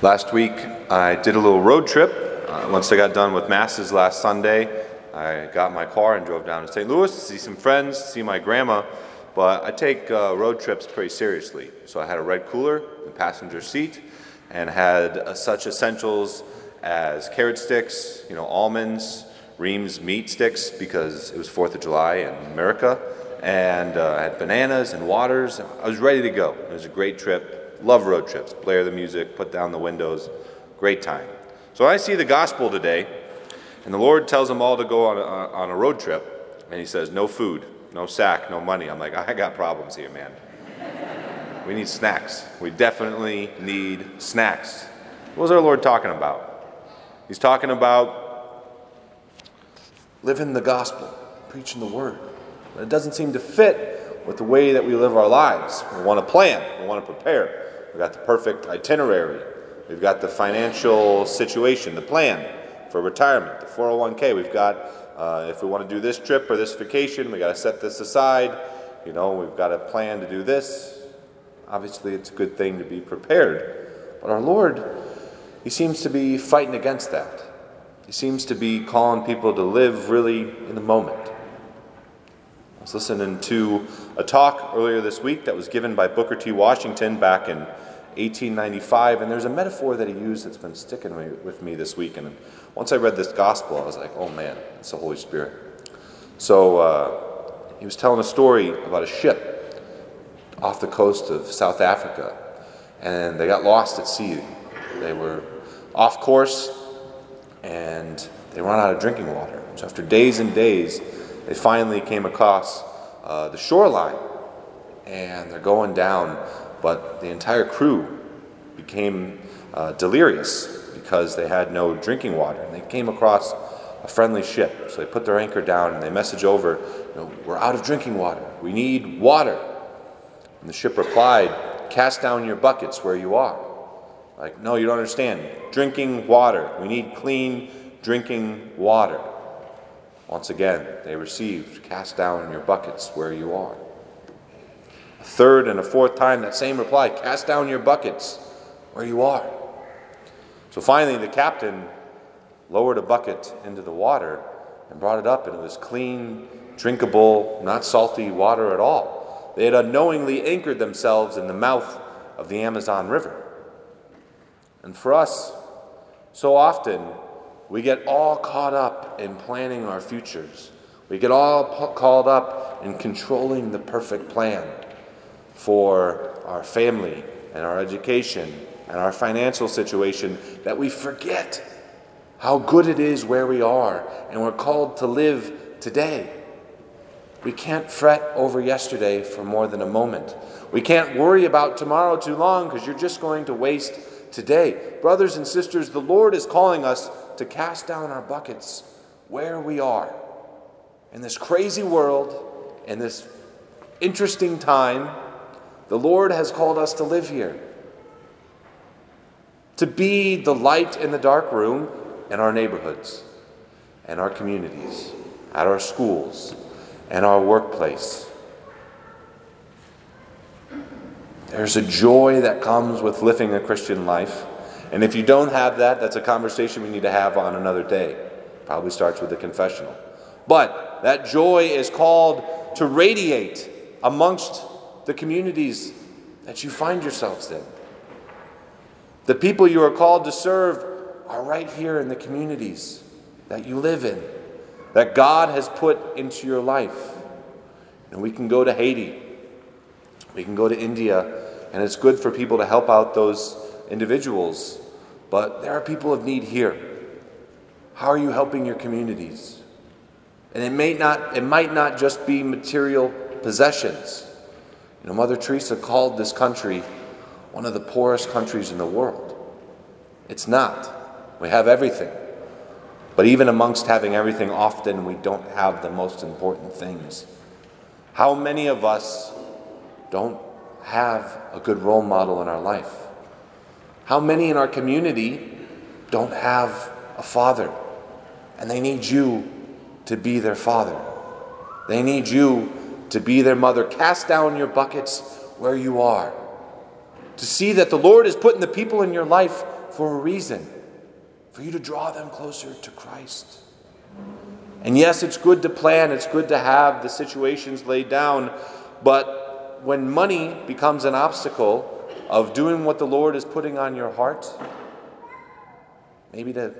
Last week, I did a little road trip. Uh, once I got done with Masses last Sunday, I got my car and drove down to St. Louis to see some friends, see my grandma. But I take uh, road trips pretty seriously. So I had a red cooler in the passenger seat and had uh, such essentials as carrot sticks, you know, almonds, Reams meat sticks because it was 4th of July in America, and uh, I had bananas and waters. I was ready to go. It was a great trip. Love road trips. Blare the music, put down the windows. Great time. So I see the gospel today, and the Lord tells them all to go on a, on a road trip, and He says, No food, no sack, no money. I'm like, I got problems here, man. we need snacks. We definitely need snacks. What was our Lord talking about? He's talking about living the gospel, preaching the word. But it doesn't seem to fit with the way that we live our lives. We want to plan, we want to prepare. We've got the perfect itinerary. We've got the financial situation, the plan for retirement, the 401k. We've got, uh, if we want to do this trip or this vacation, we've got to set this aside. You know, we've got a plan to do this. Obviously, it's a good thing to be prepared. But our Lord, He seems to be fighting against that. He seems to be calling people to live really in the moment. Was listening to a talk earlier this week that was given by Booker T. Washington back in 1895, and there's a metaphor that he used that's been sticking with me this week. And once I read this gospel, I was like, oh man, it's the Holy Spirit. So uh, he was telling a story about a ship off the coast of South Africa, and they got lost at sea. They were off course, and they ran out of drinking water. So after days and days, they finally came across uh, the shoreline, and they're going down but the entire crew became uh, delirious because they had no drinking water. And they came across a friendly ship. So they put their anchor down and they message over, you know, We're out of drinking water. We need water. And the ship replied, Cast down your buckets where you are. Like, no, you don't understand. Drinking water. We need clean drinking water. Once again, they received, Cast down your buckets where you are. A third and a fourth time, that same reply cast down your buckets where you are. So finally, the captain lowered a bucket into the water and brought it up, and it was clean, drinkable, not salty water at all. They had unknowingly anchored themselves in the mouth of the Amazon River. And for us, so often, we get all caught up in planning our futures. We get all caught up in controlling the perfect plan for our family and our education and our financial situation that we forget how good it is where we are and we're called to live today. We can't fret over yesterday for more than a moment. We can't worry about tomorrow too long because you're just going to waste today. Brothers and sisters, the Lord is calling us to cast down our buckets where we are. In this crazy world, in this interesting time, the Lord has called us to live here, to be the light in the dark room in our neighborhoods and our communities, at our schools and our workplace. There's a joy that comes with living a Christian life. And if you don't have that, that's a conversation we need to have on another day. Probably starts with the confessional. But that joy is called to radiate amongst the communities that you find yourselves in. The people you are called to serve are right here in the communities that you live in, that God has put into your life. And we can go to Haiti, we can go to India, and it's good for people to help out those individuals. But there are people of need here. How are you helping your communities? And it may not it might not just be material possessions. You know, Mother Teresa called this country one of the poorest countries in the world. It's not. We have everything. But even amongst having everything, often we don't have the most important things. How many of us don't have a good role model in our life? How many in our community don't have a father and they need you to be their father? They need you to be their mother. Cast down your buckets where you are. To see that the Lord is putting the people in your life for a reason for you to draw them closer to Christ. And yes, it's good to plan, it's good to have the situations laid down, but when money becomes an obstacle of doing what the Lord is putting on your heart, maybe to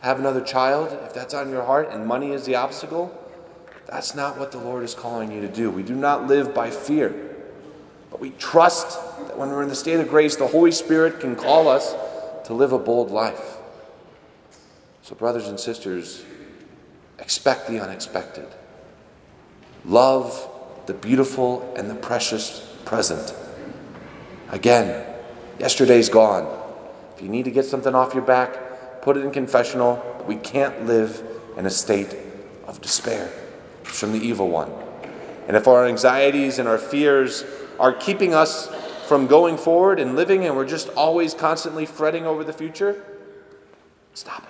have another child, if that's on your heart and money is the obstacle, that's not what the Lord is calling you to do. We do not live by fear, but we trust that when we're in the state of grace, the Holy Spirit can call us to live a bold life. So, brothers and sisters, expect the unexpected. Love the beautiful and the precious present. Again, yesterday's gone. If you need to get something off your back, put it in confessional. We can't live in a state of despair from the evil one. And if our anxieties and our fears are keeping us from going forward and living, and we're just always constantly fretting over the future, stop it.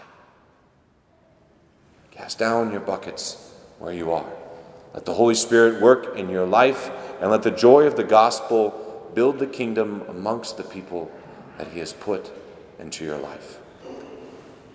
Cast down your buckets where you are. Let the Holy Spirit work in your life, and let the joy of the gospel build the kingdom amongst the people that He has put into your life.